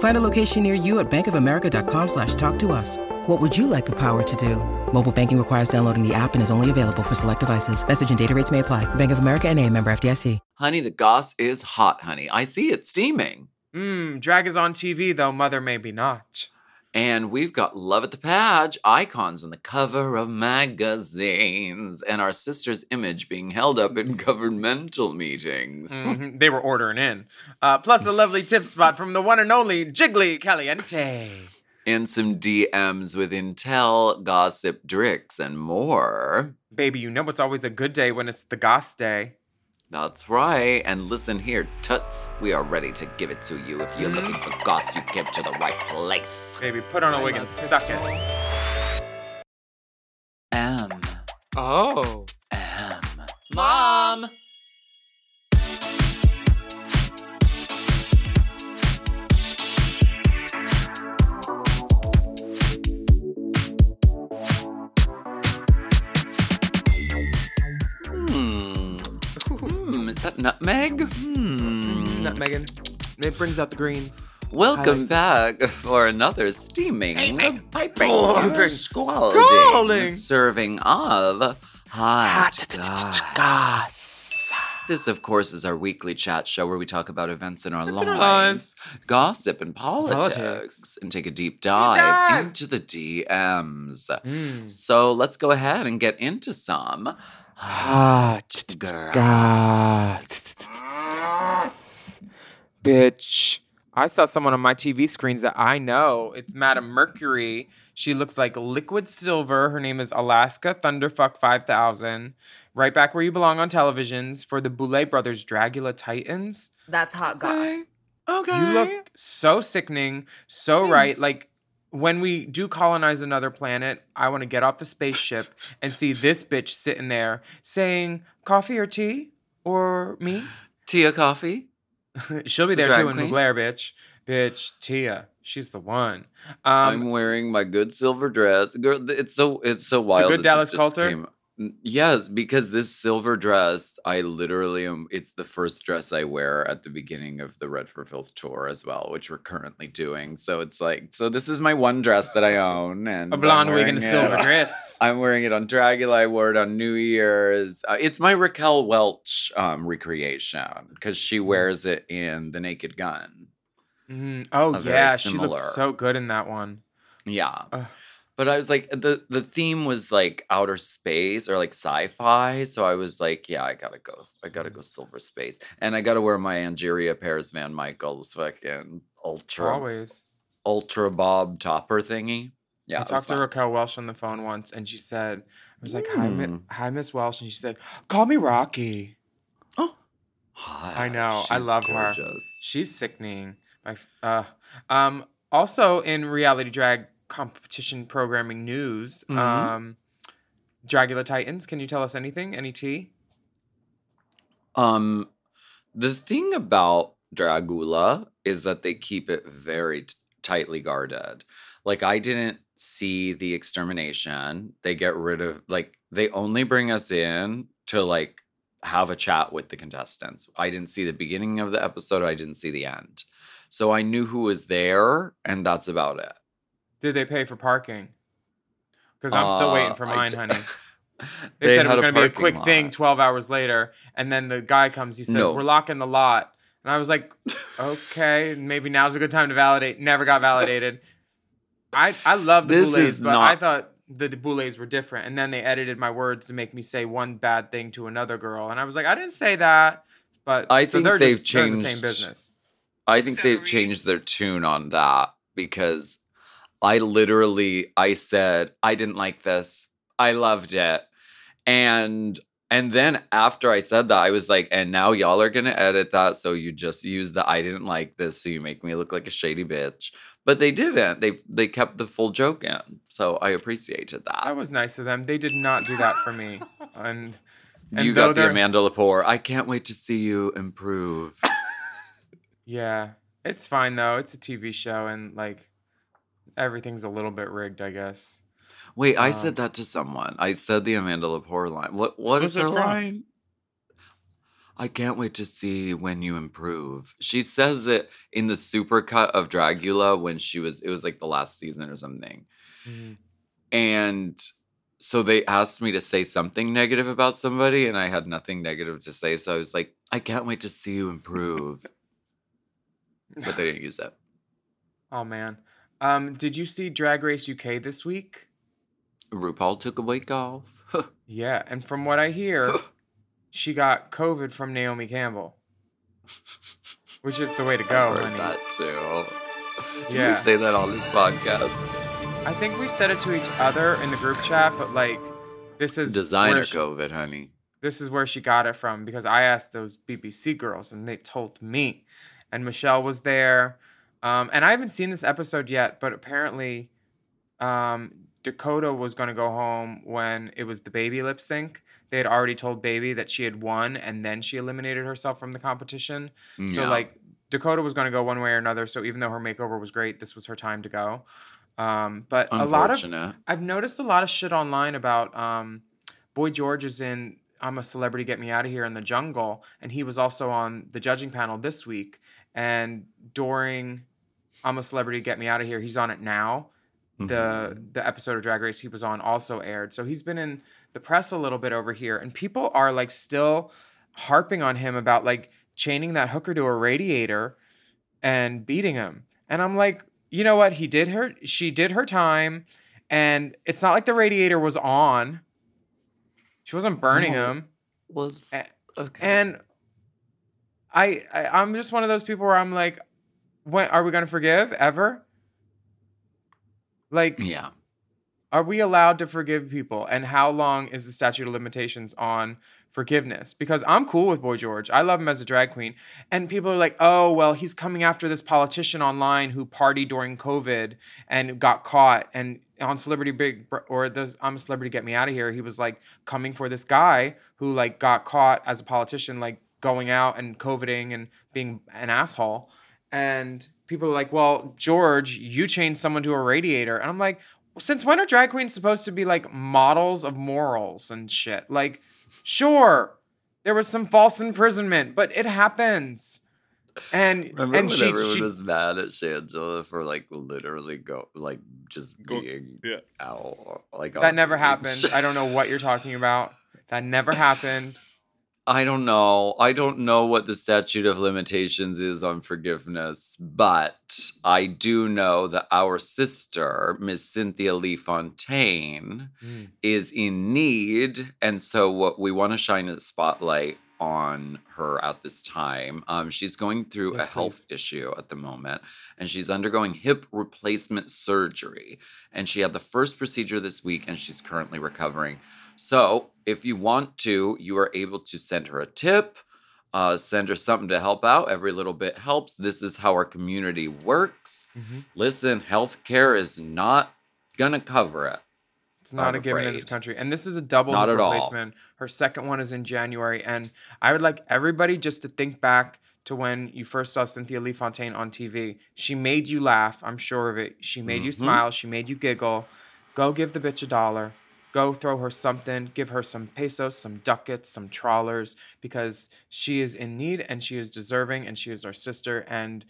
Find a location near you at bankofamerica.com slash talk to us. What would you like the power to do? Mobile banking requires downloading the app and is only available for select devices. Message and data rates may apply. Bank of America and a member FDIC. Honey, the goss is hot, honey. I see it steaming. Mmm, drag is on TV, though mother maybe not. And we've got Love at the Page icons on the cover of magazines, and our sister's image being held up in governmental meetings. Mhm, They were ordering in. Uh, plus a lovely tip spot from the one and only Jiggly Caliente. And some DMs with intel, gossip, dricks, and more. Baby, you know it's always a good day when it's the Goss Day. That's right. And listen here, Toots, we are ready to give it to you. If you're looking for goss, you came to the right place. Baby, put on a wig and suck it. M. Oh. M. Mom! Nutmeg? Hmm. Not It brings out the greens. Welcome Highlights. back for another steaming, piping, Piping. scalding, Scalding. serving of hot, goss. Goss. This, of course, is our weekly chat show where we talk about events in our, in lives, our lives. gossip, and politics, Politics. and take a deep dive, dive. into the DMs. Mm. So let's go ahead and get into some Hot girl. goss. Bitch. I saw someone on my TV screens that I know. It's Madame Mercury. She looks like liquid silver. Her name is Alaska Thunderfuck 5000. Right back where you belong on televisions for the Boulet Brothers Dragula Titans. That's hot goss. Okay. Okay. You look so sickening, so right. Like when we do colonize another planet, I want to get off the spaceship and see this bitch sitting there saying coffee or tea or me. Tia Coffee. She'll be The there too drag in? Mugler, bitch. Bitch, Tia. She's the one. I'm Um, wearing my good silver dress. Girl, it's so it's so wild. good Dallas Coulter? Yes, because this silver dress, I literally am. It's the first dress I wear at the beginning of the Red for Filth tour as well, which we're currently doing. So it's like, so this is my one dress that I own, and a blonde wig and a wearing it- silver dress. I'm wearing it on Dragula. I wore it on New Year's. Uh, it's my Raquel Welch um, recreation because she wears it in The Naked Gun. Mhm. Oh A yeah, she looks so good in that one. Yeah. Ugh. But I was like the the theme was like outer space or like sci-fi, so I was like, yeah, I gotta go. I gotta go silver space, and I gotta wear my Angeria Paris Van Michaels fucking ultra Always. ultra bob topper thingy. Yeah, I talked to. Raquel Welch on the phone once, and she said, "I was like, hi, Mi- Mm. hi, Miss Welch," and she said, "Call me Rocky." Oh, hi, I know, I she's love her. She's sickening. My, uh, um, also in reality drag competition programming news, Mhm. um, Dragula Titans. Can you tell us anything? Any tea? Um, the thing about Dragula is that they keep it very t- tightly guarded. Like I didn't see the extermination. They get rid of like they only bring us in to like have a chat with the contestants. I didn't see the beginning of the episode. I didn't see the end. So I knew who was there, and that's about it. Did they pay for parking? Because I'm still waiting Uh, for I mine, d- honey. They, said it had was going to be a parking quick thing lot. 12 hours later. And then the guy comes, he says, No. We're locking the lot. And I was like, Okay, maybe now's a good time to validate. Never got validated. I, I love the This Boulets, is but I not- thought the, the Boulets were different. And then they edited my words to make me say one bad thing to another girl. And I was like, I didn't say that. But I so think they're they've just, they're in the same changed- business. I think they've changed their tune on that because I literally I said I didn't like this. I loved it. And and then after I said that, I was like, and now y'all are gonna edit that. So you just use the I didn't like this, so you make me look like a shady bitch. But they didn't. They they kept the full joke in. So I appreciated That that. was nice of them. They did not do that for me. And, and you got the Amanda Lepore. I can't wait to see you improve. Yeah, it's fine though. It's a TV show, and like everything's a little bit rigged, I guess. Wait, I Um, said that to someone. I said the Amanda Lepore line. What what Who's it her line? I can't wait to see when you improve. She says it in the supercut of Dragula when she was it was like the last season or something. Mhm. And so they asked me to say something negative about somebody and I had nothing negative to say. So I was like, I can't wait to see you improve. but they didn't use that. Oh man, um, did you see Drag Race UK this week? RuPaul took a week off. Yeah, and from what I hear, she got COVID from Naomi Campbell, which is the way to go, Heard honey. that too. Yeah. we say that on this podcast? I think we said it to each other in the group chat, but like, this is Designer she- COVID, honey. this is where she got it from because I asked those BBC girls and they told me. And Michelle was there. Um, and I haven't seen this episode yet, but apparently um, Dakota was going to go home when it was the baby lip sync. They had already told Baby that she had won and then she eliminated herself from the competition. So, like, Dakota was going to go one way or another. So, even though her makeover was great, this was her time to go. Um, but a lot of. I've noticed a lot of shit online about um, Boy George is in I'm a Celebrity Get Me Out of Here in the Jungle, and he was also on the judging panel this week. And during I'm a Celebrity Get Me Out of Here, he's on it now. The Mhm. the episode of Drag Race he was on also aired, so he's been in the press a little bit over here, and people are like still harping on him about like chaining that hooker to a radiator and beating him. And I'm like, you know what? He did her, she did her time, and it's not like the radiator was on. She wasn't burning No. him. was okay. And I, I I'm just one of those people where I'm like, when are we gonna forgive ever? Like, yeah, are we allowed to forgive people? And how long is the statute of limitations on forgiveness? Because I'm cool with Boy George. I love him as a drag queen. And people are like, oh, well, he's coming after this politician online who partied during COVID and got caught. And on Celebrity Big or the I'm a Celebrity Get Me Out of Here, he was like coming for this guy who like got caught as a politician, like going out and COVIDing and being an asshole. And people are like, well, George, you chained someone to a radiator. And I'm like, since when are drag queens supposed to be like models of morals and shit? Like, sure, there was some false imprisonment, but it happens. And remember and when she, everyone she was mad at Shangela for like literally go like just Go- being yeah. out like that never the happened. I don't know what you're talking about. That never happened. I don't know. I don't know what the statute of limitations is on forgiveness, but I do know that our sister, Miss Cynthia Lee Fontaine, Mm. is in need. And so, what we want to shine a spotlight on her at this time. Um, she's going through Yes, a health issue at the moment, and she's undergoing hip replacement surgery. And she had the first procedure this week, and she's currently recovering. So, if you want to, you are able to send her a tip, uh, send her something to help out. Every little bit helps. This is how our community works. Mhm. Listen, healthcare is not gonna cover it. It's not I'm a given in this country. And this is a double Not hip at all. replacement. Her second one is in January. And I would like everybody just to think back to when you first saw Cynthia Lee Fontaine on TV. She made you laugh. I'm sure of it. She made you Mhm. smile. She made you giggle. Go give the bitch a dollar. Go throw her something. Give her some pesos, some ducats, some trawlers, because she is in need and she is deserving and she is our sister. And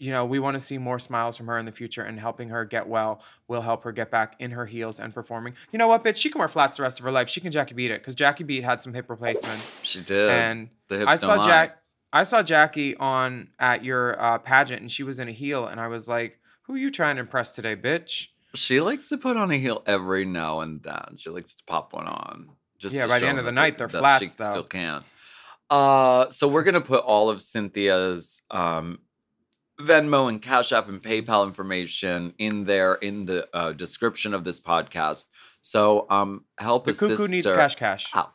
you know, we want to see more smiles from her in the future and helping her get well will help her get back in her heels and performing. You know what, bitch? She can wear flats the rest of her life. She can Jackie beat it because Jackie Beat had some hip replacements. She did. and the hips I saw lie. Jack. I saw Jackie on at your uh, pageant and she was in a heel and I was like, "Who are you trying to impress today, bitch?" She likes to put on a heel every now and then. She likes to pop one on. Just Yeah, by the end of the night, they're flats, She though. still can. Uh, so we're gonna put all of Cynthia's um, Venmo and Cash App and PayPal information in there in the uh, description of this podcast. So um, help The a cuckoo needs cash cash. out.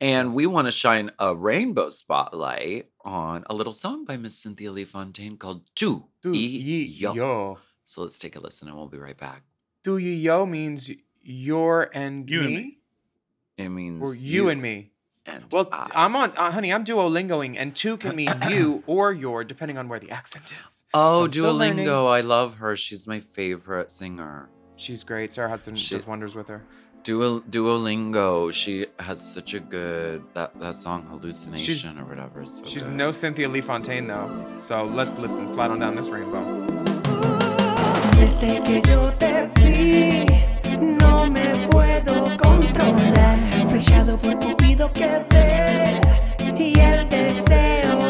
And we want to shine a rainbow spotlight on a little song by Miss Cynthia Lee Fontaine called "Tu Do y ye Yo." yo. So let's take a listen, and we'll be right back. Do ye yo means your and You me, and me. It means or you, and me. And Well, I. I'm on, uh, honey. I'm Duolingoing, and two can mean you or your, depending on where the accent is. Oh, I'm still learning. Duolingo. I love her. She's my favorite singer. She's great. Sarah Hudson She- does wonders with her. Duol- Duolingo. She has such a good that that song hallucination or whatever. So She's good. no Cynthia Lee Fontaine though. So let's listen. Slide on down this rainbow. Flashado por Cupido que ve y el deseo.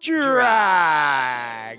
drag.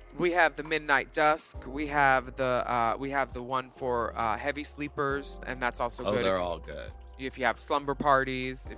We have the Midnight Dusk. We have the uh, we have the one for uh, heavy sleepers, and that's also Oh, good. they're if, all good. if you have slumber parties. If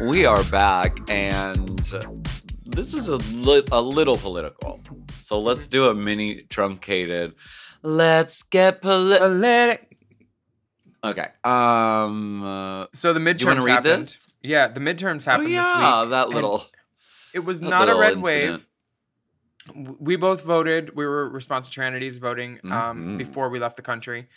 We are back, and this is a, li- a little political. So let's do a mini truncated. Let's get political. Okay. Um. Uh, So the midterms you wanna read happened. this? Yeah, the midterms oh happened this yeah, that little. It was not a red incident. wave. We both voted. We were responsive entities voting um, Mhm. before we left the country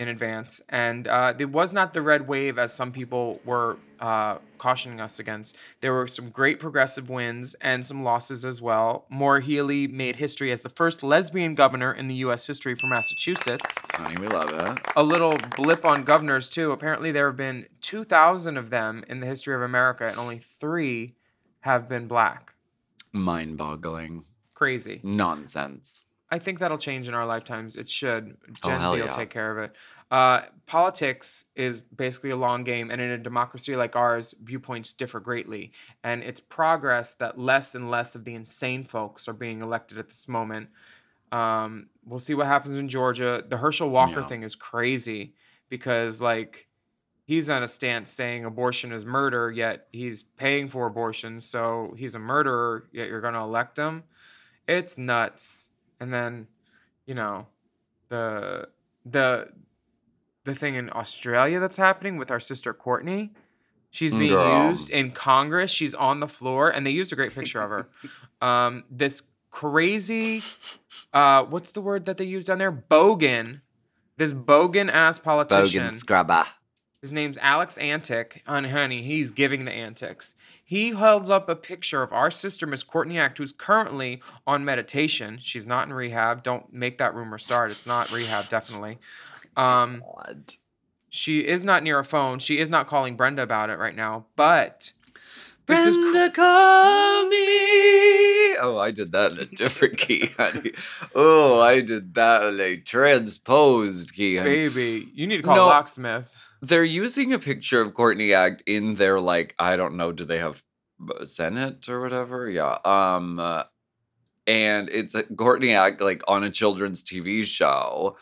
in advance, and uh, it was not the red wave as some people were uh, cautioning us against. There were some great progressive wins and some losses as well. Maura Healey made history as the first lesbian governor in the U.S. history for Massachusetts. Honey, we love it. A little blip on governors too. Apparently, there have been two thousand of them in the history of America, and only three have been black. Mind-boggling. Crazy. Nonsense. I think that'll change in our lifetimes. It should. Oh, Gen hell Z will yeah. take care of it. Uh, politics is basically a long game, and in a democracy like ours, viewpoints differ greatly. And it's progress that less and less of the insane folks are being elected at this moment. Um, we'll see what happens in Georgia. The Herschel Walker Yeah. thing is crazy because, like, he's on a stance saying abortion is murder, yet he's paying for abortion, so he's a murderer, yet you're going to elect him. It's nuts. And then, you know, the the the thing in Australia that's happening with our sister Courtney. She's being Girl. used in Congress. She's on the floor, and they used a great picture of her. Um, this crazy, uh, what's the word that they used down there? Bogan. This bogan ass politician. Bogan scrubber. His name's Alex Antic. And honey, he's giving the antics. He holds up a picture of our sister, Miss Courtney Act, who's currently on meditation. She's not in rehab. Don't make that rumor start. It's not rehab, definitely. Um, God. she is not near a phone. She is not calling Brenda about it right now. But this is cr- Brenda, call me. Oh, I did that in a different key, honey. Oh, I did that in a transposed key, honey. baby, you need to call No. locksmith. They're using a picture of Courtney Act in their like I don't know. Do they have uh, Senate or whatever? Yeah. Um, uh, and it's Courtney Act like on a children's TV show,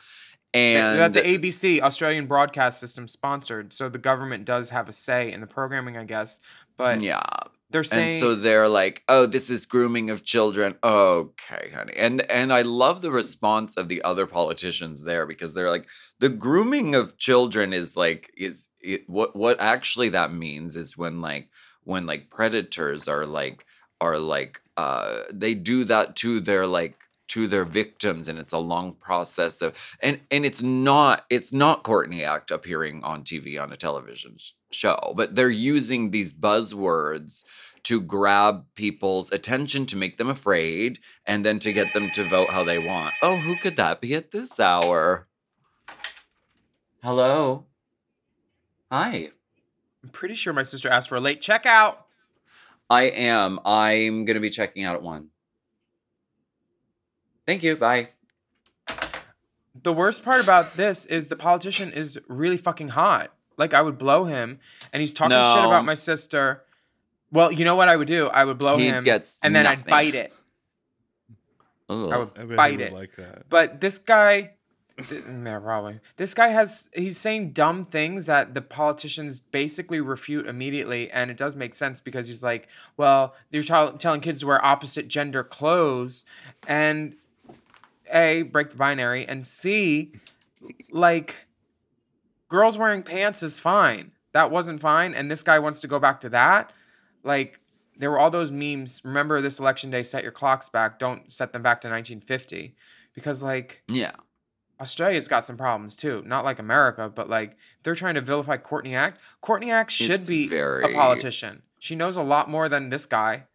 and that the ABC Australian Broadcast System sponsored, so the government does have a say in the programming, I guess. But yeah, they're saying and so they're like, "Oh, this is grooming of children." Okay, honey. And and I love the response of the other politicians there because they're like, "The grooming of children is like is it, what what actually that means is when like when like predators are like are like uh they do that to their like to their victims and it's a long process of and and it's not it's not Courtney Act appearing on TV on a television sh- show but they're using these buzzwords to grab people's attention to make them afraid and then to get them to vote how they want. Oh, who could that be at this hour? Hello. Hi. I'm pretty sure my sister asked for a late checkout. I am. I'm going to be checking out at 1. Thank you. Bye. The worst part about this is the politician is really fucking hot. Like I would blow him, and he's talking shit about my sister. Well, you know what I would do? I would blow He him, gets and then nothing. I'd bite it. I would I bet bite would it. like that. But this guy, th- yeah, probably. This guy has he's saying dumb things that the politicians basically refute immediately, and it does make sense because he's like, well, you're tell- telling kids to wear opposite gender clothes, and a break the binary, and c, like, girls wearing pants is fine. That wasn't fine, and this guy wants to go back to that. Like, there were all those memes. Remember this election day, set your clocks back. Don't set them back to 1950. Because, like, Yeah. Australia's got some problems too. Not like America, but like they're trying to vilify Courtney Act. Courtney Act should It's be a politician. She knows a lot more than this guy.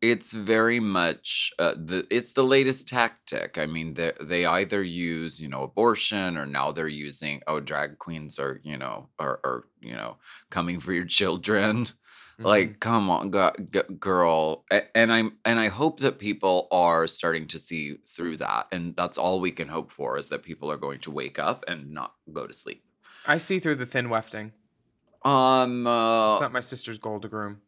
It's very much uh, the it's the latest tactic. I mean, they they either use you know abortion or now they're using oh drag queens are you know are, are you know coming for your children. Mm-hmm. Like, come on, g- g- girl. And I'm and I hope that people are starting to see through that, and that's all we can hope for is that people are going to wake up and not go to sleep. I see through the thin wefting. Um, uh, It's not my sister's gold to groom.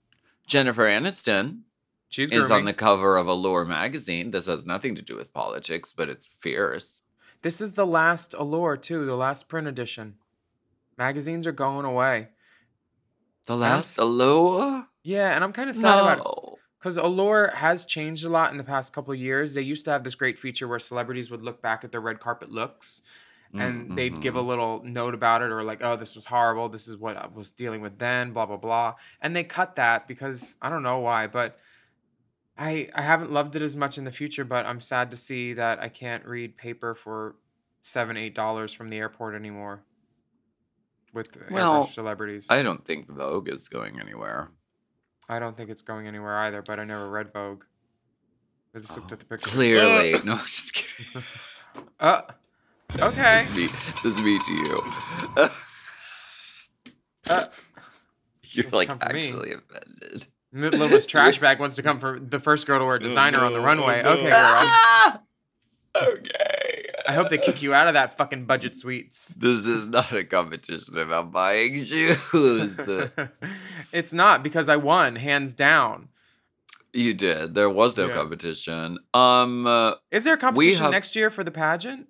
Jennifer Aniston She's is on the cover of Allure magazine. This has nothing to do with politics, but it's fierce. This is the last Allure too, the last print edition. Magazines are going away. The last Allure. Yeah, and I'm kind of sad about it. Because Allure has changed a lot in the past couple of years. They used to have this great feature where celebrities would look back at their red carpet looks and mm, they'd give a mm-hmm. little note about it or like, oh, this was horrible. This is what I was dealing with then, blah, blah, blah. And they cut that because I don't know why, but I I haven't loved it as much in the future, but I'm sad to see that I can't read paper for seven, eight dollars from the airport anymore with Well, celebrities. I don't think Vogue is going anywhere. I don't think it's going anywhere either, but I never read Vogue. I just looked Oh, at the picture. Clearly. no, I'm just kidding. Uh, okay. This is me, this is me to you. Uh, You're like for me. actually offended. M- Little Miss Trash Bag wants to come for the first girl to wear designer on the runway. Okay, girl. Okay. I hope they kick you out of that fucking budget suites. This is not a competition about buying shoes. it's not because I won hands down. you did. There was no Yeah. competition. Um. uh, Is there a competition have- next year for the pageant?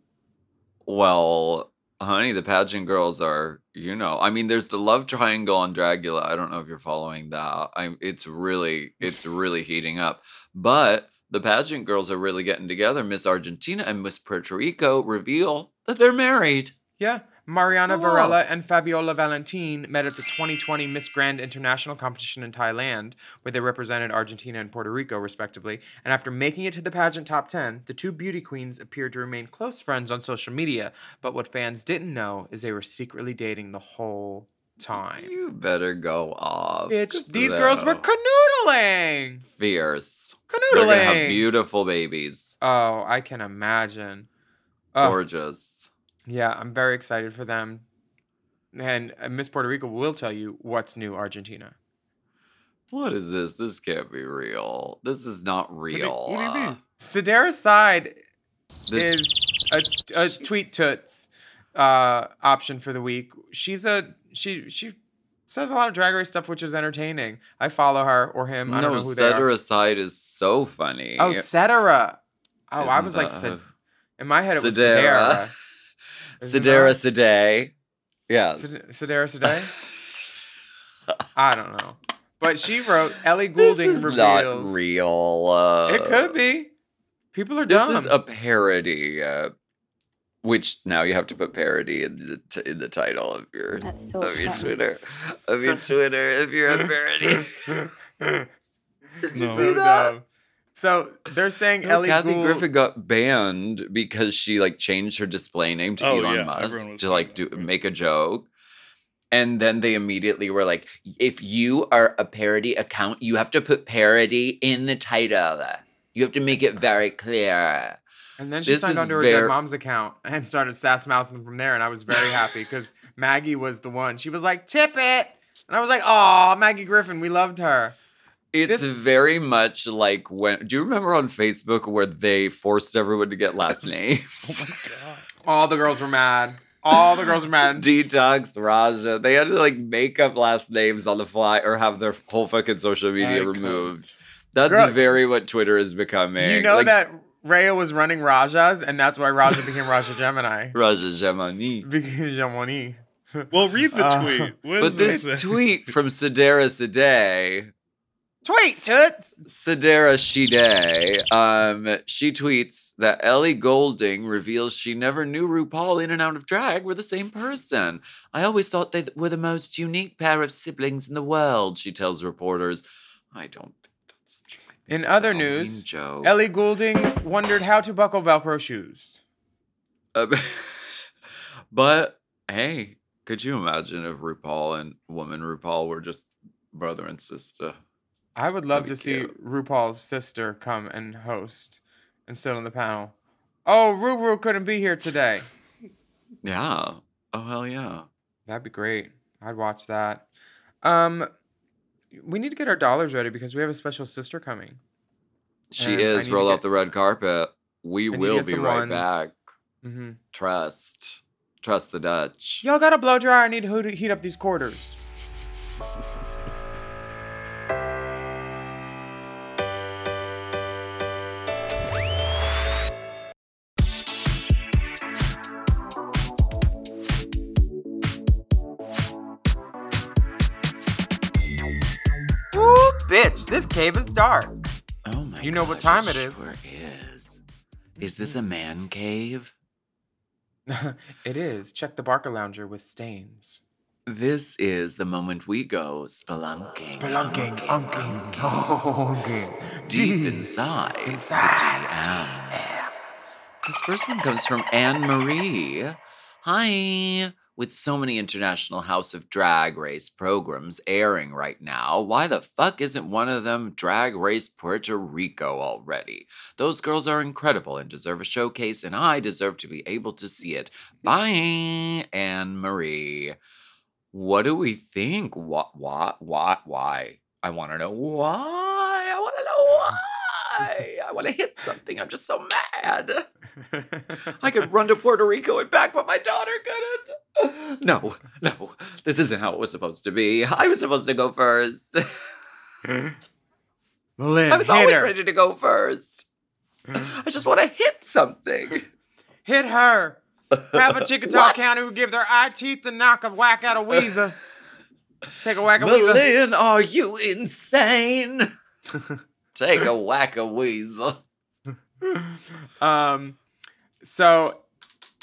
Well, honey, the pageant girls are, you know, I mean, there's the love triangle on Dragula. I don't know if you're following that. I it's really, it's really heating up. But the pageant girls are really getting together. Miss Argentina and Miss Puerto Rico reveal that they're married. Yeah. Mariana Go Varela off. and Fabiola Valentin met at the 2020 Miss Grand International competition in Thailand, where they represented Argentina and Puerto Rico, respectively. And after making it to the pageant top 10, the two beauty queens appeared to remain close friends on social media. But what fans didn't know is they were secretly dating the whole time. You better go off. Bitch, these girls were canoodling. fierce. They're gonna have Canoodling. beautiful babies. Oh, I can imagine. Oh, Gorgeous. Yeah, I'm very excited for them. And uh, Miss Puerto Rico will tell you what's new, Argentina. What is this? This can't be real. This is not What do you- real. what do you mean? Side This- is a, a tweet toots uh, option for the week. She's a she she says a lot of drag race stuff, which is entertaining. I follow her or him. I don't no, know who they are. aside is so funny. Oh, Cetera. Oh, I Isn't was like, in my head it was Sedera. Sedera. Isn't Sedera that- Seday. Yes. Sed- Sedera Sedai? I don't know. But she wrote Ellie Goulding this Goulding is reveals. not real. Uh, It could be. People are This dumb. is a parody, uh, which now you have to put parody in the t- in the title of your That's so of your funny. Twitter of your Twitter if you're a parody. Did No. so dumb. So they're saying No, Ellie Kathy Gould. Griffin got banned because she like changed her display name to Oh, Elon yeah, Musk to like do talking make a joke. And then they immediately were like, if you are a parody account, you have to put parody in the title. You have to make it very clear. And then she This signed is onto her ver- dead mom's account and started sass mouthing from there. And I was very happy because Maggie was the one. She was like, tip it. And I was like, oh, Maggie Griffin, we loved her. It's This- very much like when. Do you remember on Facebook where they forced everyone to get last names? oh All the girls were mad. All the girls were mad. Detox, Raja. They had to like make up last names on the fly or have their whole fucking social media I removed. That's Girl, very what Twitter is becoming. You know Like, that Rhea was running Raja's, and that's why Raja became Raja Gemini. Raja Gemini. Because Gemini. Well, read the Uh, tweet. What But does it say? this tweet from Sedera Seday, Tweet, toots. Sedera Shide, um, she tweets that Ellie Goulding reveals she never knew RuPaul in and out of drag were the same person. I always thought they were the most unique pair of siblings in the world, she tells reporters. I don't think that's true. In other news, joke. Ellie Goulding wondered how to buckle Velcro shoes. Um, but hey, could you imagine if RuPaul and woman RuPaul were just brother and sister? I would love to see cute. RuPaul's sister come and host and sit on the panel. Oh, Ruru couldn't be here today. Yeah. Oh hell yeah. That'd be great. I'd watch that. Um, we need to get our dollars ready because we have a special sister coming. She And is roll get- out the red carpet. We will be right ones. back. hmm Trust. Trust the Dutch. Y'all got a blow dryer? I need to heat up these quarters. This cave is dark. Oh my You know what gosh, time it is. Sure is. Is this a man cave? it is. Check the Barcalounger with stains. This is the moment we go spelunking. Spelunking, unking, unking. Deep inside, inside the DMs. This first one comes from Anne Marie. Hi. With so many international House of Drag Race programs airing right now, why the fuck isn't one of them Drag Race Puerto Rico already? Those girls are incredible and deserve a showcase, and I deserve to be able to see it. Bye, Anne Marie. What do we think? What? What? What? Why? I want to know why. I want to know why. I want to hit something. I'm just so mad. I could run to Puerto Rico and back, but my daughter couldn't. No, no, this isn't how it was supposed to be. I was supposed to go first. Lynn, I was always her. ready to go first. I just want to hit something. Hit her. Have a Chickasaw? County who give their eye teeth to knock a whack out of Ouiser. Take a whack of Ouiser. Berlin, are you insane? Take a whack a weasel. Um, so,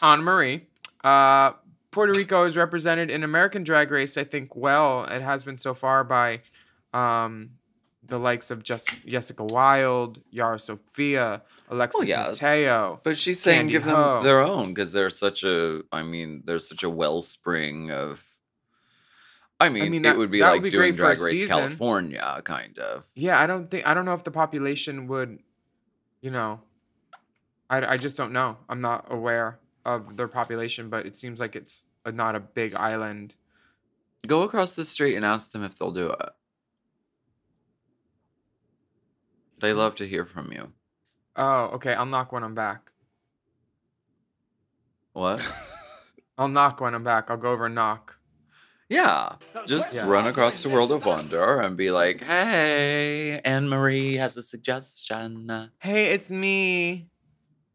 Anna Marie, uh, Puerto Rico is represented in American Drag Race, I think, well. It has been so far by um, the likes of just Jessica Wilde, Yara Sofia, Alexis Well, yes. Mateo. But she's saying Candy give them Ho. their own because they're such a. I mean, there's such a wellspring of. I mean, mean, it would be that would like be doing great for a Drag Race season. California, kind of. Yeah, I don't think I don't know if the population would, you know, I, I just don't know. I'm not aware of their population, but it seems like it's a, not a big island. Go across the street and ask them if they'll do it. They love to hear from you. Oh, okay. I'll knock when I'm back. What? I'll knock when I'm back. I'll go over and knock. Yeah, just Yeah. run across the world of wonder and be like, "Hey, Anne Marie has a suggestion." Hey, it's me.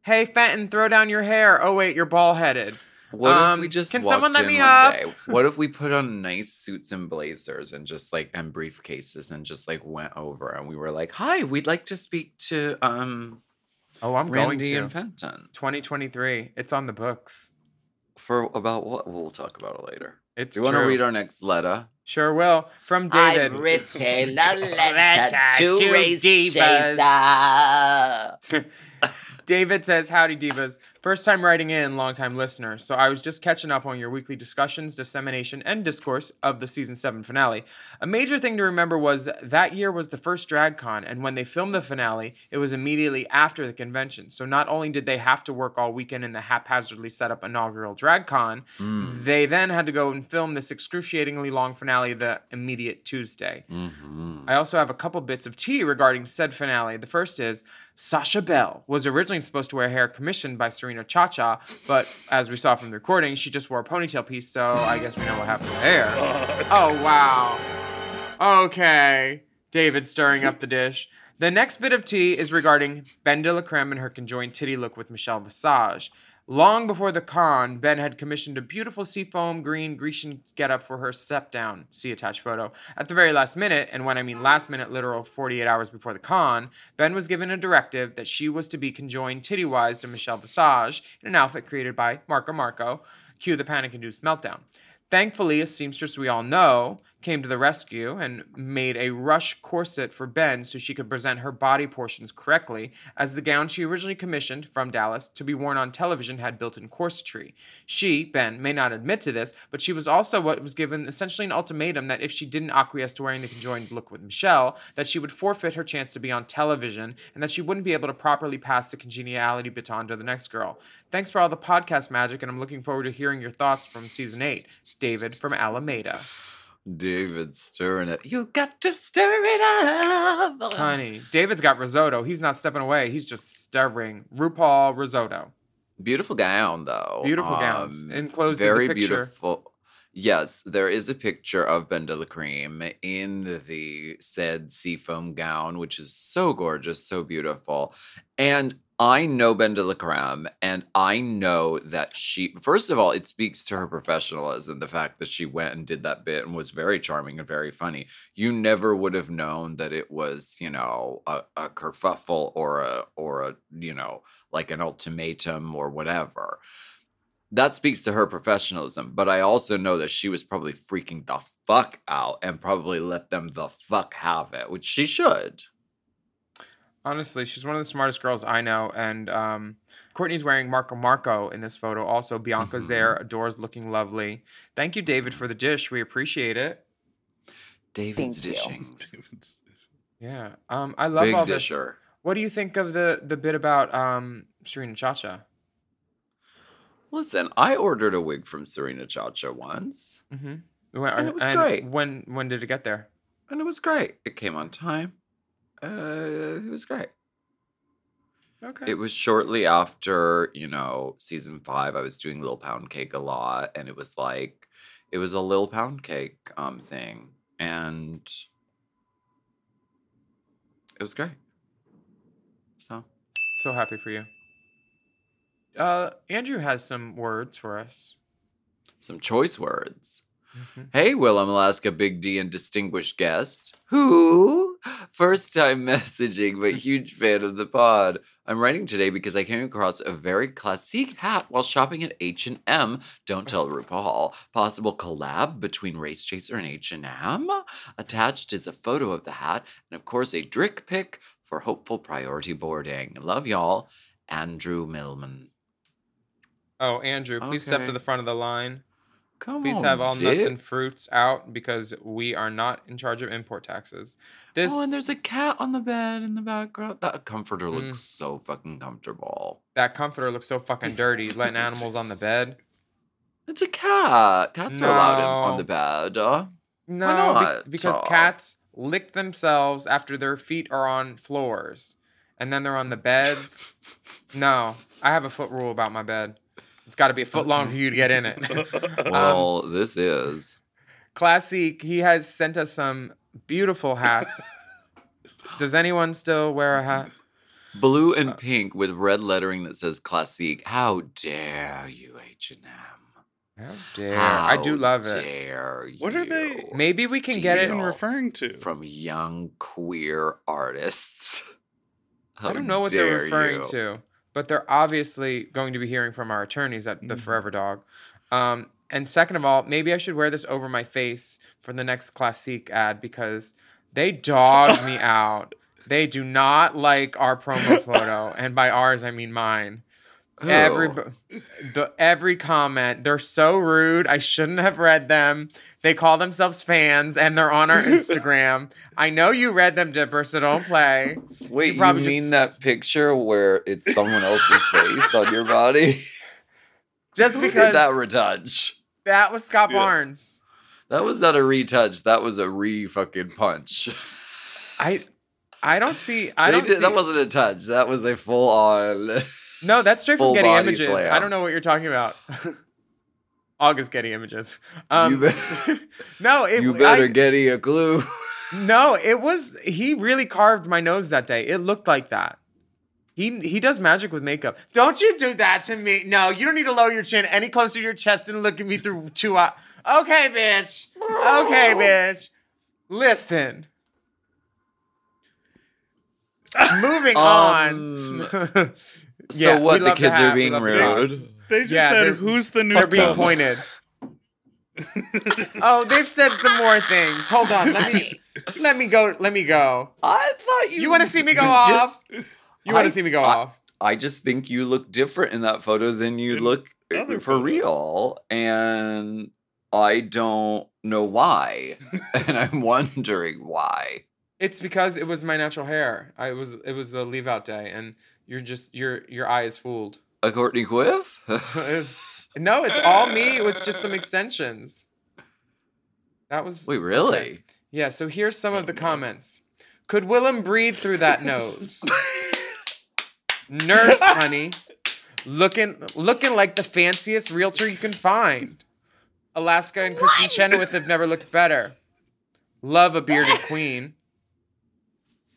Hey, Fenton, throw down your hair. Oh wait, you're bald headed. What if we Um, just can someone let me one up? day? What if we put on nice suits and blazers and just like and briefcases and just like went over and we were like, "Hi, we'd like to speak to um Oh, I'm going to. and Fenton 2023. It's on the books. for about what? We'll talk about it later. It's Do you want to read our next letter? Sure will. From David. I've written a letter Letter to to Race Divas. Chaser. David says, Howdy, Divas. First time writing in, long time listener. So I was just catching up on your weekly discussions, dissemination, and discourse of the season 7 finale. A major thing to remember was that year was the first drag con, and when they filmed the finale, it was immediately after the convention. So not only did they have to work all weekend in the haphazardly set up inaugural DragCon, they then had to go and film this excruciatingly long finale the immediate Tuesday. Mm-hmm. I also have a couple bits of tea regarding said finale. The first is Sasha Belle was originally supposed to wear hair commissioned by Serena ChaCha, but as we saw from the recording, she just wore a ponytail piece, so I guess we know what happened there. Oh, wow. Okay. David stirring up the dish. The next bit of tea is regarding Ben de la Creme and her conjoined titty look with Michelle Visage. Long before the con, Ben had commissioned a beautiful seafoam green Grecian getup for her step down. See attached photo. At the very last minute, and when I mean last minute, literal 48 hours before the con, Ben was given a directive that she was to be conjoined titty wise to Michelle Visage in an outfit created by Marco Marco. Cue the panic induced meltdown. Thankfully, a seamstress we all know came to the rescue and made a rush corset for Ben so she could present her body portions correctly, as the gown she originally commissioned from Dallas to be worn on television had built in corsetry. She, Ben, may not admit to this, but she was also what was given essentially an ultimatum that if she didn't acquiesce to wearing the conjoined look with Michelle, that she would forfeit her chance to be on television and that she wouldn't be able to properly pass the congeniality baton to the next girl. Thanks for all the podcast magic, and I'm looking forward to hearing your thoughts from season 8. David from Alameda. David stirring it. You got to stir it up. Honey, David's got risotto. He's not stepping away. He's just stirring. RuPaul risotto. Beautiful gown, though. Beautiful gowns. Um, Enclosed is a very beautiful. Yes, there is a picture of Ben de la Creme in the said seafoam gown, which is so gorgeous, so beautiful. And I know Ben de and I know that she, first of all, it speaks to her professionalism, the fact that she went and did that bit and was very charming and very funny. You never would have known that it was, you know, a, a kerfuffle or a, or a, you know, like an ultimatum or whatever. That speaks to her professionalism, but I also know that she was probably freaking the fuck out and probably let them the fuck have it, which she should. Honestly, she's one of the smartest girls I know. And um, Courtney's wearing Marco Marco in this photo. Also, Bianca's Mhm. there. Adore's looking lovely. Thank you, David, for the dish. We appreciate it. David's Thank you. dishing. Yeah. Um, I love Big all this. disher. What do you think of the the bit about um Serena ChaCha? Listen, I ordered a wig from Serena ChaCha once, Mm-hmm. And it was great. When when did it get there? and it was great. It came on time. Uh, it was great. Okay. It was shortly after, you know, season five. I was doing Little Pound Cake a lot, and it was like, it was a Little Pound Cake um thing, and it was great. So so happy for you. Uh, Andrew has some words for us. some choice words. Mhm. Hey, Willam, Alaska, Big D, and distinguished guest. Who? First time messaging, but huge fan of the pod. I'm writing today because I came across a very classic hat while shopping at H&M. Don't tell RuPaul. Possible collab between Race Chaser and H&M. Attached is a photo of the hat, and of course a drick pic for hopeful priority boarding. Love y'all, Andrew Millman. Oh, Andrew, please step to the front of the line. Come Please on, have all nuts and fruits out because we are not in charge of import taxes. This oh, and there's a cat on the bed in the background. That comforter Mm. looks so fucking comfortable. that comforter looks so fucking dirty, letting animals on the bed. It's a cat. Cats are allowed in, on No. the bed. Uh, No, be- not? because Aw. cats lick themselves after their feet are on floors, and then they're on the beds. no, I have a foot rule about my bed. It's got to be a foot long for you to get in it. Um, well, this is. Classic, he has sent us some beautiful hats. Does anyone still wear a hat? Blue uh, and pink with red lettering that says classique. How dare you, H&M? How dare. I do How love it. dare What are they- Maybe we can get it- Even referring to. from young queer artists. I don't know what they're referring you. to, but they're obviously going to be hearing from our attorneys at Mm-hmm. the Forever Dog. Um, and second of all, maybe I should wear this over my face for the next Classique ad because they dogged me out. They do not like our promo photo, and by ours I mean mine. Every the every comment, they're so rude. I shouldn't have read them. They call themselves fans, and they're on our Instagram. I know you read them, Dipper, so don't play. Wait, You you, probably mean just- that picture where it's someone else's face on your body? Just because that retouch? That was Scott Yeah. Barnes. That was not a retouch. That was a re fucking punch. I I don't see I They don't did- see, that wasn't a touch. That was a full on. No, that's straight from full Getty body Images. I don't know what you're talking about. August Getty Images. Um, you, be- no, it, you better I- get a clue. No, it was he really carved my nose that day. It looked like that. He he does magic with makeup. Don't you do that to me? No, you don't need to lower your chin any closer to your chest and look at me through two eyes. Okay, bitch. Okay, bitch. Listen. Moving Um, on. So Yeah, we what? The kids are being love the hat. rude. They just Yeah, said, "Who's the new?" They're being pointed. Oh, they've said some more things. Hold on, let me let me go. Let me go. I thought you. You want to see me go just- off? You want I- to see me go I- off? I just think you look different in that photo than you look uh, for photos. real, and I don't know why, and I'm wondering why. It's because it was my natural hair. I was it was a leave out day, and you're just your your eye is fooled. A Courtney Quiff? no, it's all me with just some extensions. That was Wait, really? yeah. So here's some of the comments. Could Willam breathe through that nose? Nurse, honey, looking looking like the fanciest realtor you can find. Alaska and Kristin Chenoweth have never looked better. Love a bearded queen.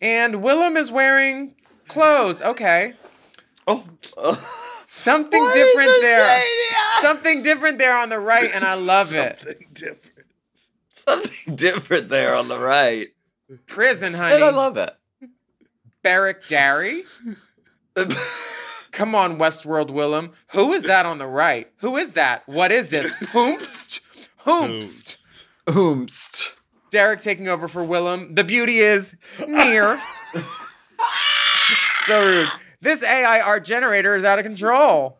And Willam is wearing clothes. Okay. Oh. Something different there. Something different there on the right, and I love it. Something different. Something different there on the right. Prison, honey. And I love it. Barrick Derry. Come on, Westworld Willam. Who is that on the right? Who is that? What is it? Hoomst? Hoomst. Oomst. Derek taking over for Willam. The beauty is near. so rude. This AI art generator is out of control.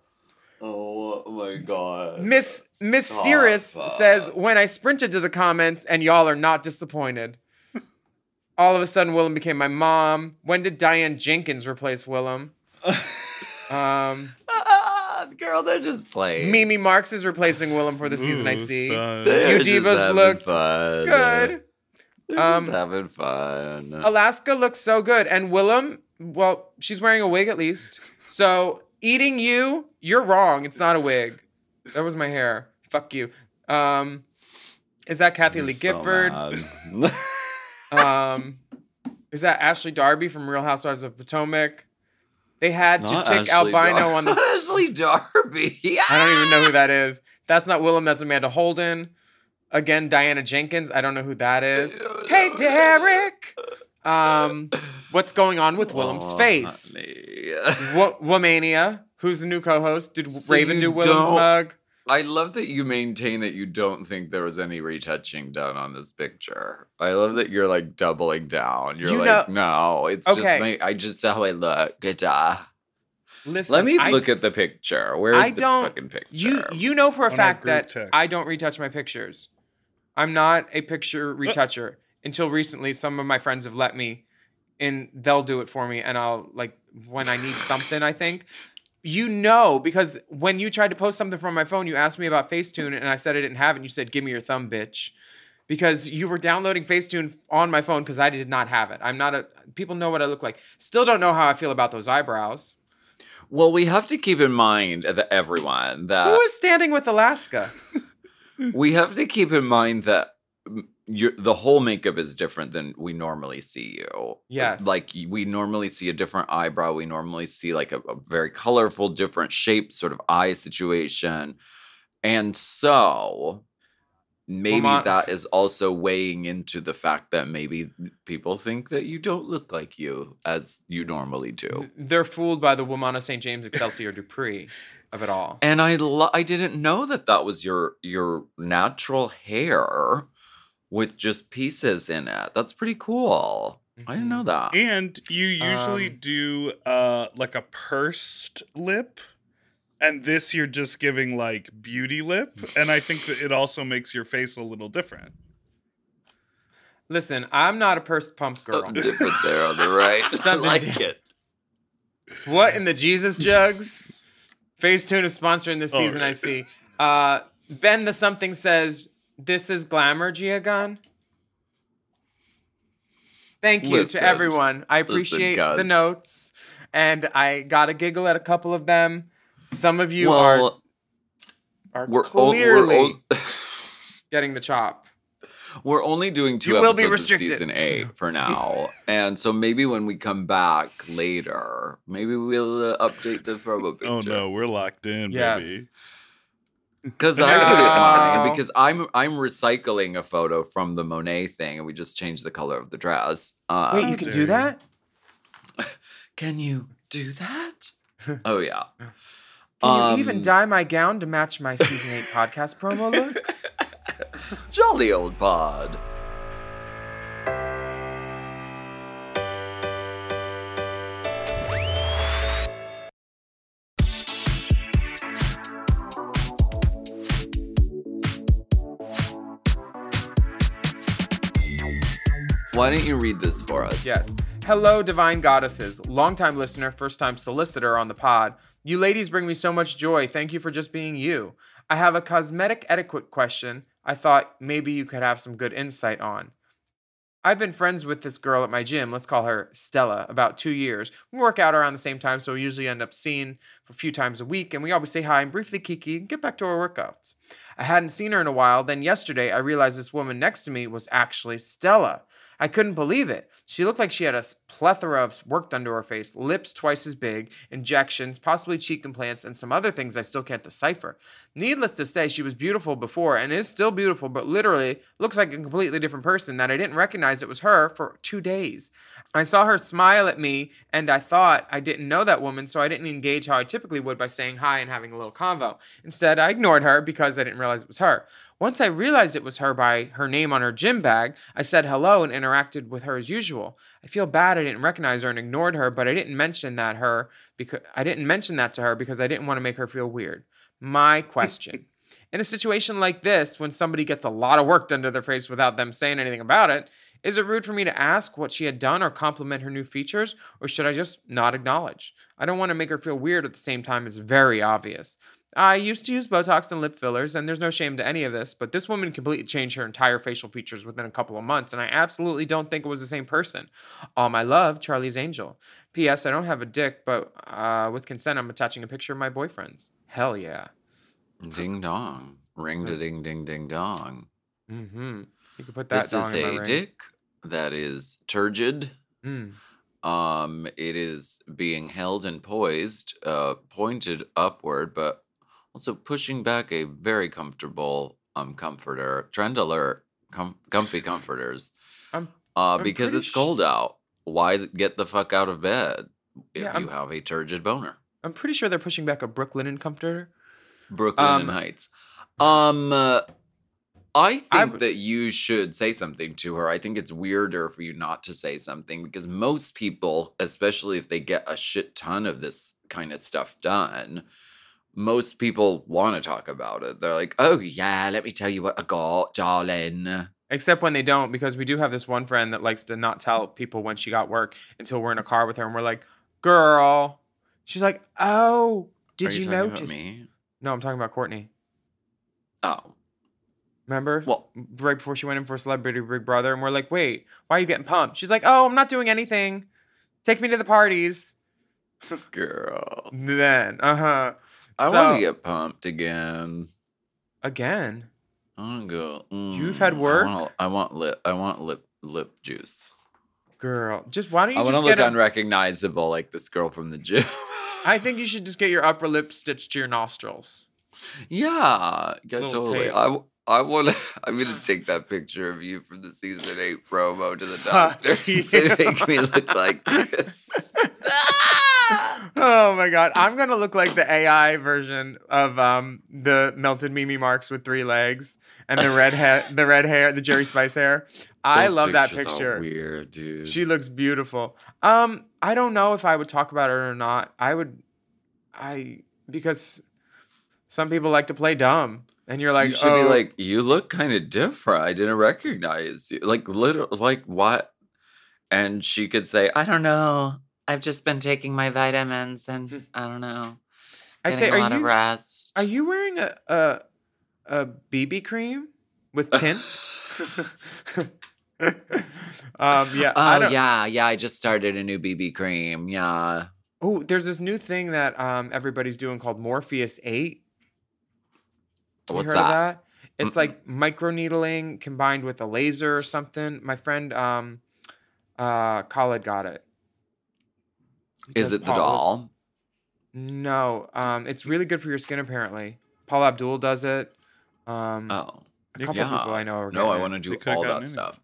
Oh my god. Miss Miss Stop Cirrus that. says, when I sprinted to the comments and y'all are not disappointed. All of a sudden, Willam became my mom. When did Diana Jenkins replace Willam? Um, Ah, girl, they're just playing. Mimi Marks is replacing Willam for the season I see. They're You divas look fun. Good. They're Um, just having fun. Alaska looks so good. And Willem, well, she's wearing a wig at least. So eating you, you're wrong. It's not a wig. That was my hair. Fuck you. Um, is that Kathy I'm Lee so Gifford? um, is that Ashley Darby from Real Housewives of Potomac? They had to Not tick Ashley albino Dar- on the. Ashley Darby. I don't even know who that is. That's not Willam. That's Amanda Holden. Again, Diana Jenkins. I don't know who that is. Hey, Derek. Um, what's going on with Willam's Oh, face? honey. Womania, who's the new co-host? Did So Raven do Willam's mug? I love that you maintain that you don't think there was any retouching done on this picture. I love that you're like doubling down. You're You like, know- no, it's Okay. just my, I just how I look. Good-ah." Listen, Let me I- look at the picture. Where's I the don't. fucking picture? You you know for a On fact that text. I don't retouch my pictures. I'm not a picture retoucher. Until recently, some of my friends have let me, and they'll do it for me. And I'll like when I need something. I think you know because when you tried to post something from my phone, you asked me about Facetune, and I said I didn't have it. And you said, "Give me your thumb, bitch." Because you were downloading Facetune on my phone because I did not have it. I'm not a. People know what I look like. Still don't know how I feel about those eyebrows. Well, we have to keep in mind that everyone that Who is standing with Alaska? we have to keep in mind that your the whole makeup is different than we normally see you. Yes. Like we normally see a different eyebrow. We normally see like a, a very colorful, different shape, sort of eye situation. And so maybe Mon- that is also weighing into the fact that maybe people think that you don't look like you as you normally do. They're fooled by the Womana St. James Excelsior Dupree of it all. And I lo- I didn't know that that was your your natural hair with just pieces in it. That's pretty cool. I didn't know that. And you usually Um, do uh like a pursed lip. And this you're just giving like beauty lip. And I think that it also makes your face a little different. Listen, I'm not a pursed pump girl. Something different there on the right. I like di- it. What in the Jesus jugs? Facetune is sponsoring this season, I see. Uh, ben the something says, "This is glamour, Giagon." Thank you Listen. to everyone. I appreciate the notes, and I got a giggle at a couple of them. Some of you are well, are we're, o- clearly we're, o- getting the chop. we're only doing two You will be episodes of restricted. season eight for now, and so maybe when we come back later, maybe we'll uh, update the promo picture. Oh no, we're locked in, Yes. baby. Because I put it in No. mine because I'm I'm recycling a photo from the Monet thing, and we just changed the color of the dress. Uh, Wait, you can do that? can you do that? oh yeah. Can you even Um, dye my gown to match my season eight podcast promo look? Jolly old pod. Why don't you read this for us? Yes. Hello, divine goddesses. Longtime listener, first time solicitor on the pod. You ladies bring me so much joy. Thank you for just being you. I have a cosmetic etiquette question I thought maybe you could have some good insight on. I've been friends with this girl at my gym, let's call her Stella, about two years. We work out around the same time, so we usually end up seeing a few times a week, and we always say hi and briefly kiki and get back to our workouts. I hadn't seen her in a while, then yesterday I realized this woman next to me was actually Stella. I couldn't believe it. She looked like she had a plethora of work done to her face, lips twice as big, injections, possibly cheek implants, and some other things I still can't decipher. Needless to say, she was beautiful before and is still beautiful, but literally looks like a completely different person that I didn't recognize it was her for two days. I saw her smile at me, and I thought I didn't know that woman, so I didn't engage how I typically would by saying hi and having a little convo. Instead, I ignored her because I didn't realize it was her. Once I realized it was her by her name on her gym bag, I said hello and interacted with her as usual. I feel bad I didn't recognize her and ignored her, but I didn't mention that her because I didn't mention that to her because I didn't want to make her feel weird. My question. In a situation like this, when somebody gets a lot of work done to their face without them saying anything about it, is it rude for me to ask what she had done or compliment her new features, or should I just not acknowledge? I don't want to make her feel weird at the same time it's very obvious. I used to use Botox and lip fillers, and there's no shame to any of this, but this woman completely changed her entire facial features within a couple of months, and I absolutely don't think it was the same person. All my love, Charlie's Angel. P.S. I don't have a dick, but uh, with consent, I'm attaching a picture of my boyfriend's. Hell yeah. Ding dong. Ring to ding ding ding dong. Mm-hmm. You could put that This is a dick that is turgid. Mm. Um, it is being held and poised, uh, pointed upward, but also pushing back a very comfortable um comforter. Trend alert, com- comfy comforters. I'm- uh, I'm because it's cold out. Why get the fuck out of bed if Yeah, you have a turgid boner? I'm pretty sure they're pushing back a Brooklyn comforter. Brooklyn Um, Heights. Um, uh, I think I w- that you should say something to her. I think it's weirder for you not to say something because most people, especially if they get a shit ton of this kind of stuff done, most people want to talk about it. They're like, "Oh yeah, let me tell you what I got, darling." Except when they don't, because we do have this one friend that likes to not tell people when she got work until we're in a car with her and we're like, girl. She's like, oh, did Are you, you, notice? me? No, I'm talking about Courtney. Oh, Remember? well, right before she went in for Celebrity Big Brother, and we're like, wait, why are you getting pumped? She's like, oh, I'm not doing anything. Take me to the parties. girl, Then, uh huh. I So- want to get pumped again. Again. I want to go. You've had mm, work? I want, I want lip. I want lip lip juice. Girl, just why don't you I want to look a- unrecognizable like this girl from the gym. I think you should just get your upper lip stitched to your nostrils. yeah, yeah, totally. tape. I want to. I'm gonna take that picture of you from the season eight promo to the doctor. Doctor to make me look like this. oh my god, I'm gonna look like the AI version of um the melted Mimi Marks with three legs and the red hair, the red hair, the Jerry Spice hair. I Those love that picture. Weird, dude. She looks beautiful. Um, I don't know if I would talk about her or not. I would, I because some people like to play dumb, and you're like, you should oh, be like, you look kind of different. I didn't recognize you. Like, literally, like what? And she could say, I don't know. I've just been taking my vitamins, and I don't know. I'd say, a are lot of you rest. are you wearing a a a BB cream with tint? um, yeah. Oh yeah, yeah. I just started a new BB cream. Yeah. Oh, there's this new thing that um everybody's doing called Morpheus Eight. Have What's you heard that? of that? It's Mm-mm. like microneedling combined with a laser or something. My friend um uh Khaled got it. He Is it the Paul- doll? No. Um it's really good for your skin apparently. Paul Abdul does it. Um Oh. a couple yeah. people I know are No, I want to do all that in stuff.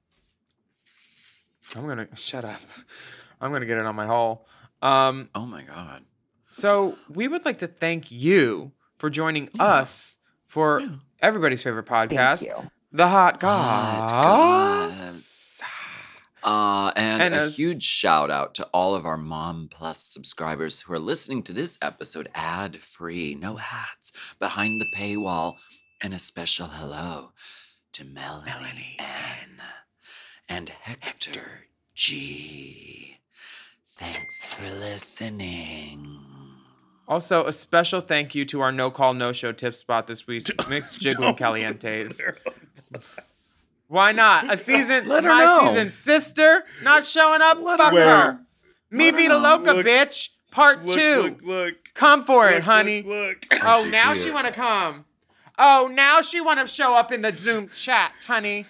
I'm gonna shut up. I'm gonna get it on my haul. Um Oh my god. So we would like to thank you for joining Yeah. us for Yeah. everybody's favorite Thank podcast, you. The Hot Hot Goss. Uh, and, And a as- huge shout out to all of our Mom Plus subscribers who are listening to this episode ad free, no hats, behind the paywall, and a special hello to Melanie, N and Hector G. Thanks for listening. Also, a special thank you to our no call, no show tip spot this week, Mixed Jiggle Calientes. Wear 'em. Why not? A season, Let her my know. season sister not showing up. Let Fuck her her. Me Let her Vita. Loca, Look, bitch. Part Look, two. look, look. Come for look, it, honey. Look, look. Oh, she's now here. she want to come. Oh, now she want to show up in the Zoom chat, honey.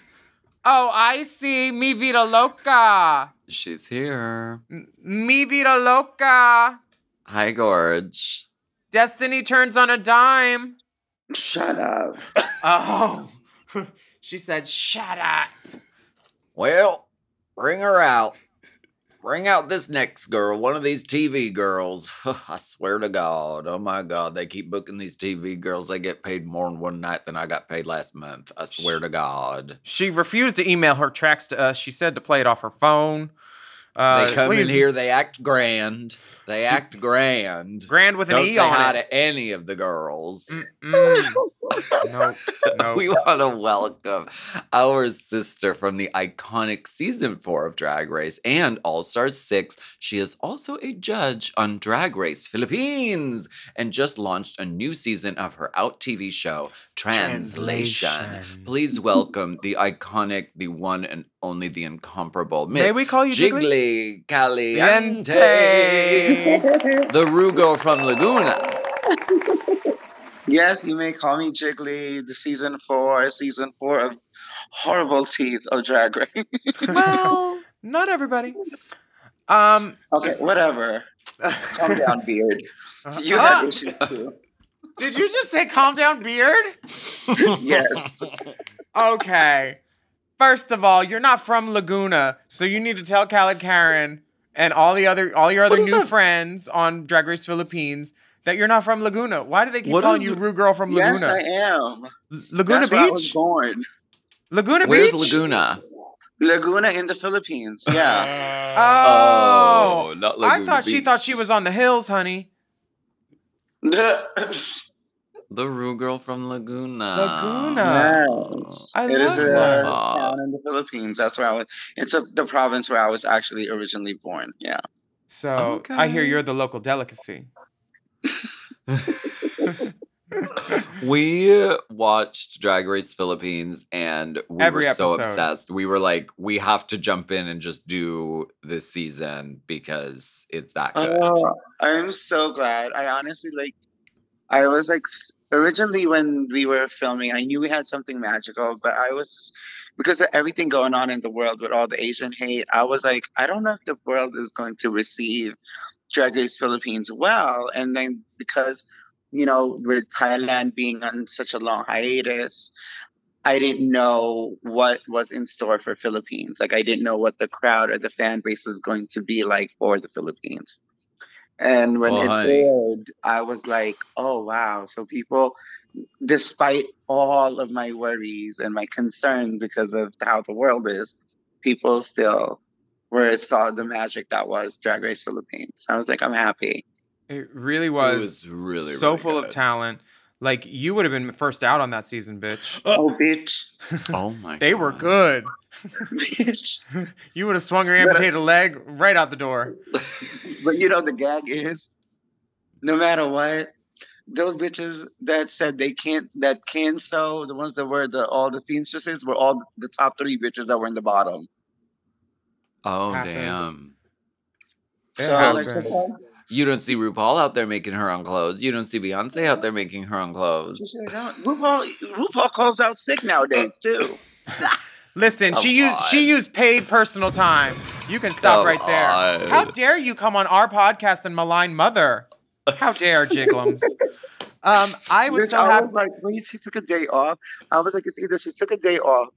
Oh, I see. Mi vida loca. She's here. M- Mi vida loca. Hi, Gorge. Destiny turns on a dime. Shut up. Oh. she said, shut up. Well, bring her out. Bring out this next girl, one of these TV girls. I swear to God. Oh my God. They keep booking these TV girls. They get paid more in one night than I got paid last month. I swear to God. She refused to email her tracks to us. She said to play it off her phone. Uh, they come please- in here, they act grand. They act grand. Grand with an Don't E say on hi it. to any of the girls. Mm-mm. no, no. We want to welcome our sister from the iconic season four of Drag Race and All Stars 6. She is also a judge on Drag Race Philippines and just launched a new season of her out TV show, Translation. Translation. Please welcome the iconic, the one and only, the incomparable Miss May we call you Jiggly? Jiggly Caliente, the Rugo from Laguna. Yes, you may call me Jiggly, the season four, season four of horrible teeth of Drag Race. well, not everybody. Um, okay, whatever. Calm down, beard. You Ah! had issues too. Did you just say calm down, beard? Yes. Okay. First of all, you're not from Laguna, so you need to tell KaladKaren and all the other all your other new that? friends on Drag Race Philippines that you're not from Laguna. Why do they keep What calling is- you Rue Girl from Laguna? yes, I am. L- Laguna That's where I was Beach? born. Laguna Where's Beach? Laguna? Laguna in the Philippines. Yeah. Oh, oh, not I thought she thought she was on the hills, honey. The Rue girl from Laguna. Laguna. Yes. I It is love a that. town in the Philippines. That's where I was. It's a, the province where I was actually originally born. Yeah. So I hear you're the local delicacy. we watched Drag Race Philippines and we Every were so episode. obsessed. We were like, we have to jump in and just do this season because it's that oh, good. Oh, I'm so glad. I honestly like. I was like s- originally when we were filming, I knew we had something magical, but I was because of everything going on in the world with all the Asian hate. I was like, I don't know if the world is going to receive Drag Race Philippines well, and then because you know with Thailand being on such a long hiatus. I didn't know what was in store for Philippines. Like I didn't know what the crowd or the fan base was going to be like for the Philippines. And when Well, it honey. aired, I was like, oh wow. So people despite all of my worries and my concern because of how the world is, people still were saw the magic that was Drag Race Philippines. I was like, I'm happy. It really was, It was, was really, so really full good. of talent. Like you would have been first out on that season, bitch. Oh bitch. Oh my They were good. bitch. You would have swung your amputated leg right out the door. But you know the gag is, no matter what, those bitches that said they can't that can sew, the ones that were the all the seamstresses were all the top three bitches that were in the bottom. Oh Happens. damn. So I'm like, happens. okay. You don't see RuPaul out there making her own clothes. You don't see Beyonce out there making her own clothes. said, RuPaul, RuPaul calls out sick nowadays too. Listen, she Come used she used paid personal time. You can stop Come right there. on. How dare you come on our podcast and malign mother? How dare Jiglums? Um, I was Bitch, so I happy. was like, when she took a day off, I was like, it's either she took a day off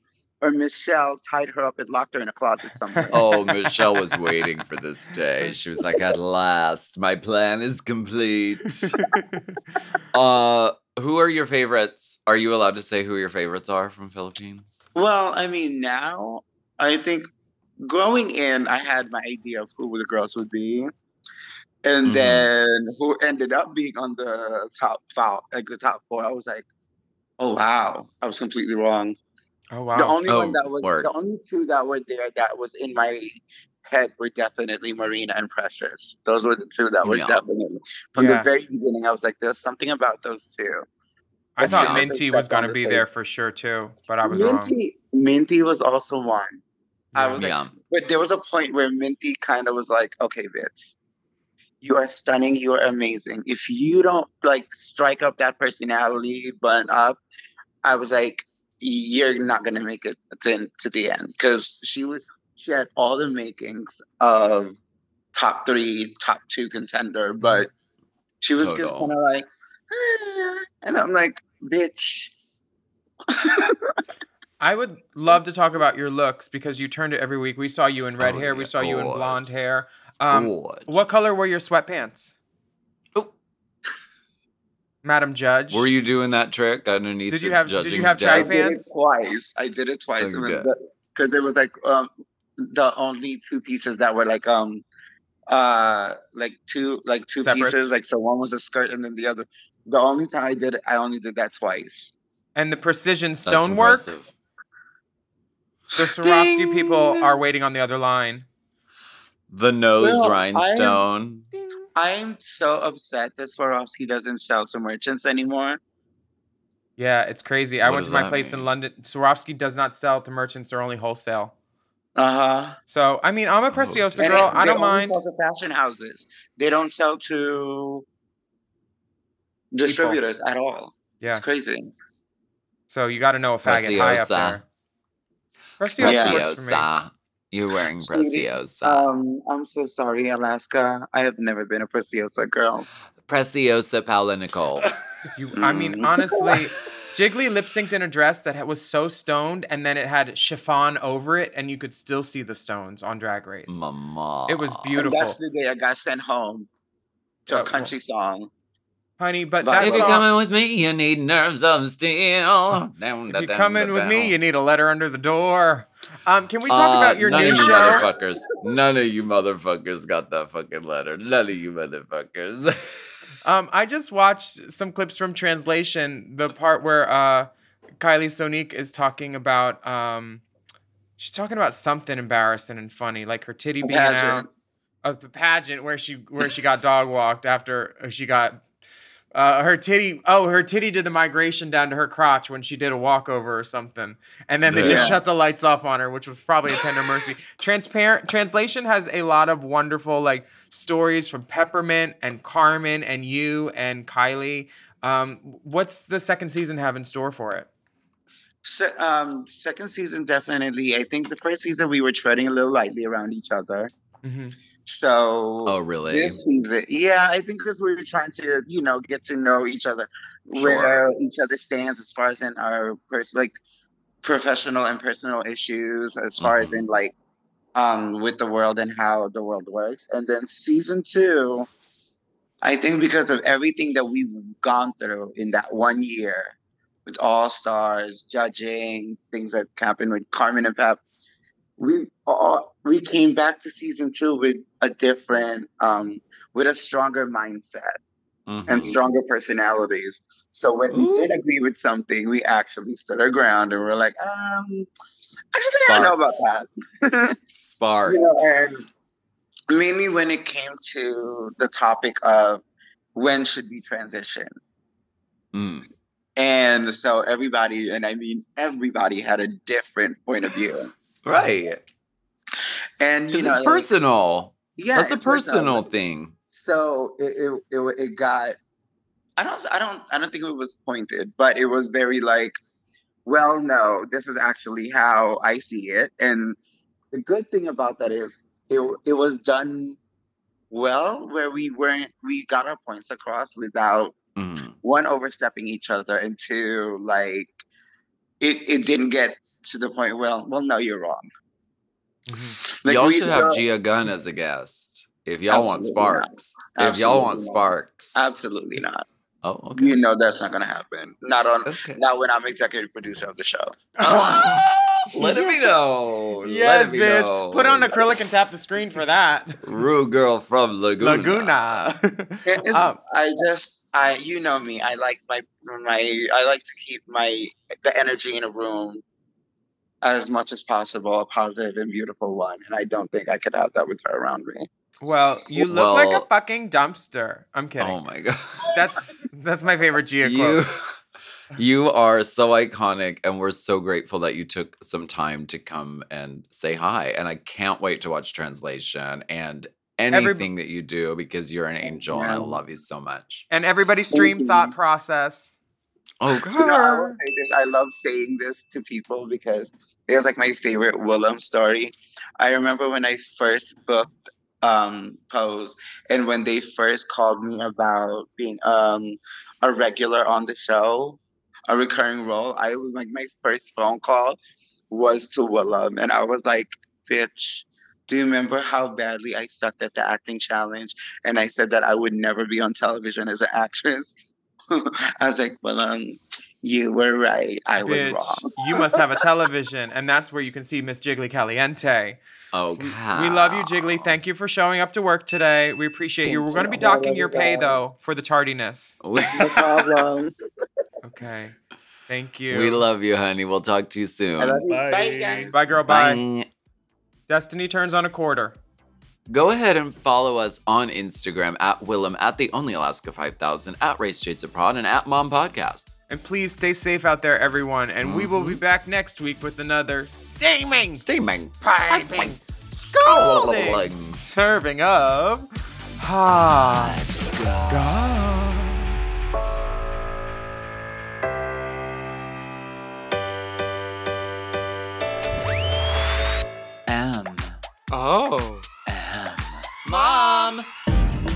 or Michelle tied her up and locked her in a closet somewhere. Oh, Michelle was waiting for this day. She was like, "At last, my plan is complete." uh, who are your favorites? Are you allowed to say who your favorites are from Philippines? Well, I mean, now I think growing in, I had my idea of who the girls would be, and Mhm. then who ended up being on the top five, like the top four. I was like, oh wow, I was completely wrong. Oh wow. The only Oh, one that was word. the only two that were there that was in my head were definitely Marina and Precious. Those were the two that were Yeah. definitely from Yeah. the very beginning. I was like, there's something about those two. I That's thought the Minty was gonna be there for sure too, but I was wrong. Minty, Minty was also one. I Yeah. was like, but there was a point where Minty kind of was like, okay, bitch, you are stunning, you are amazing. If you don't like strike up that personality button up, I was like, you're not gonna make it to, to the end because she was she had all the makings of top three, top two contender, but she was just kind of like, "Eh," and I'm like, bitch. I would love to talk about your looks because you turned it every week. We saw you in red Oh, hair. We yeah, saw you in blonde hair. Um, what color were your sweatpants? Madam Judge. Were you doing that trick underneath? Did you the have- did you have I track desk? did it pants? twice. I did it twice Oh, because it was like um the only two pieces that were like um uh like two like two Separates? pieces like so one was a skirt and then the other the only time I did it I only did that twice. and the precision stonework. The Swarovski Ding. people are waiting on the other line. The nose Well, I am- rhinestone. I'm so upset that Swarovski doesn't sell to merchants anymore. Yeah, it's crazy. I went to my that place in? London. Swarovski does not sell to merchants; they're only wholesale. Uh huh. So, I mean, I'm a Preciosa And girl. it- I don't only mind. Sell to fashion houses. They don't sell to distributors at all. Yeah. It's crazy. So you got to know a faggot high up Preciosa. there. Preciosa Yeah. works for me. Preciosa. You're wearing Sweetie, Preciosa. Um, I'm so sorry, Alaska. I have never been a Preciosa girl. Preciosa Paula Nicole. You, I mean, Mm. honestly, Jiggly lip synced in a dress that was so stoned, and then it had chiffon over it, and you could still see the stones on Drag Race. Mama. It was And beautiful, that's the day I got sent home to Yeah, a country song. Honey. But that If you're coming with me, you need nerves of steel. Down, if you're coming with me, you need a letter under the door. Um, can we talk Uh, about your none new of you show? motherfuckers. None of you motherfuckers got that fucking letter. None of you motherfuckers. Um, I just watched some clips from translation. The part where uh, Kylie Sonique is talking about um, she's talking about something embarrassing and funny, like her titty being out. of the pageant where she where she got dog walked after she got uh, her titty. Oh, her titty did the migration down to her crotch when she did a walkover or something, and then they just shut the lights off on her, which was probably a tender mercy. Transparent translation has a lot of wonderful like stories from Peppermint and Carmen and you and Kylie. Um, what's the second season have in store for it? Se- um, second season, definitely. I think the first season we were treading a little lightly around each other. Mm-hmm. So oh, really? this season, yeah, I think because we were trying to, you know, get to know each other, Sure. where each other stands as far as in our pers- like professional and personal issues, as far as Mhm. in like um with the world and how the world works. And then season two, I think because of everything that we've gone through in that one year with all stars, judging, things that happened with Carmen and Pep, we all we came back to season two with a different um with a stronger mindset and Mhm. stronger personalities. So when we did agree with something, we actually stood our ground and we're like, um, actually, I don't know about that. Spark. you know, and mainly when it came to the topic of when should we transition. Mm. And so everybody, and I mean everybody, had a different point of view. Right. And you know, it's personal. yeah, That's a personal. thing. so it, it, it, it got i don't i don't i don't think it was pointed but it was very like well no this is actually how i see it and the good thing about that is it, it was done well where we weren't we got our points across without Mm. one overstepping each other and two like it, it didn't get to the point well well no you're wrong Mm-hmm. Like, y'all we should have still- Gia Gunn as a guest. If y'all want sparks. If y'all want not. sparks. absolutely not oh, okay. you know that's not going to happen not on Okay. Not when I'm executive producer of the show. Ah, let me know. Yes, let me bitch. know. Put on acrylic and tap the screen for that. Rude girl from Laguna. Laguna. Um, I just, I, you know me. I like my, my, I like to keep my the energy in a room as much as possible, a positive and beautiful one. And I don't think I could have that with her around me. well, you look like a fucking dumpster. I'm oh kidding. Oh my god. That's that's my favorite Gia you quote. you are so iconic and we're so grateful that you took some time to come and say hi and i can't wait to watch translation and anything that you do because you're an angel and i love you so much And everybody stream thought process. Oh, You know, I will say this. I love saying this to people because it was like my favorite Willam story. I remember when I first booked um Pose and when they first called me about being um a regular on the show, a recurring role, I was like my first phone call was to Willam and I was like, bitch, do you remember how badly I sucked at the acting challenge and I said that I would never be on television as an actress? I was like, well, you were right. I was wrong. you must have a television, and that's where you can see Miss Jiggly Caliente. Oh, We, we love you, Jiggly. Thank you for showing up to work today. We appreciate you. We're going to be docking your pay though for the tardiness. No problem. Okay. Thank you. We love you, honey. We'll talk to you soon. I love you. Bye. Bye, guys. Bye, girl. Bye. Bye. Destiny turns on a quarter. Go ahead and follow us on Instagram at Willam, at the Only Alaska 5000, at Race Chaser Pod, and at Mom Podcasts. And please stay safe out there, everyone. And we will be mm-hmm. back next week with another steaming, Steaming. piping, scalding serving of hot goss. M. Oh. Mom!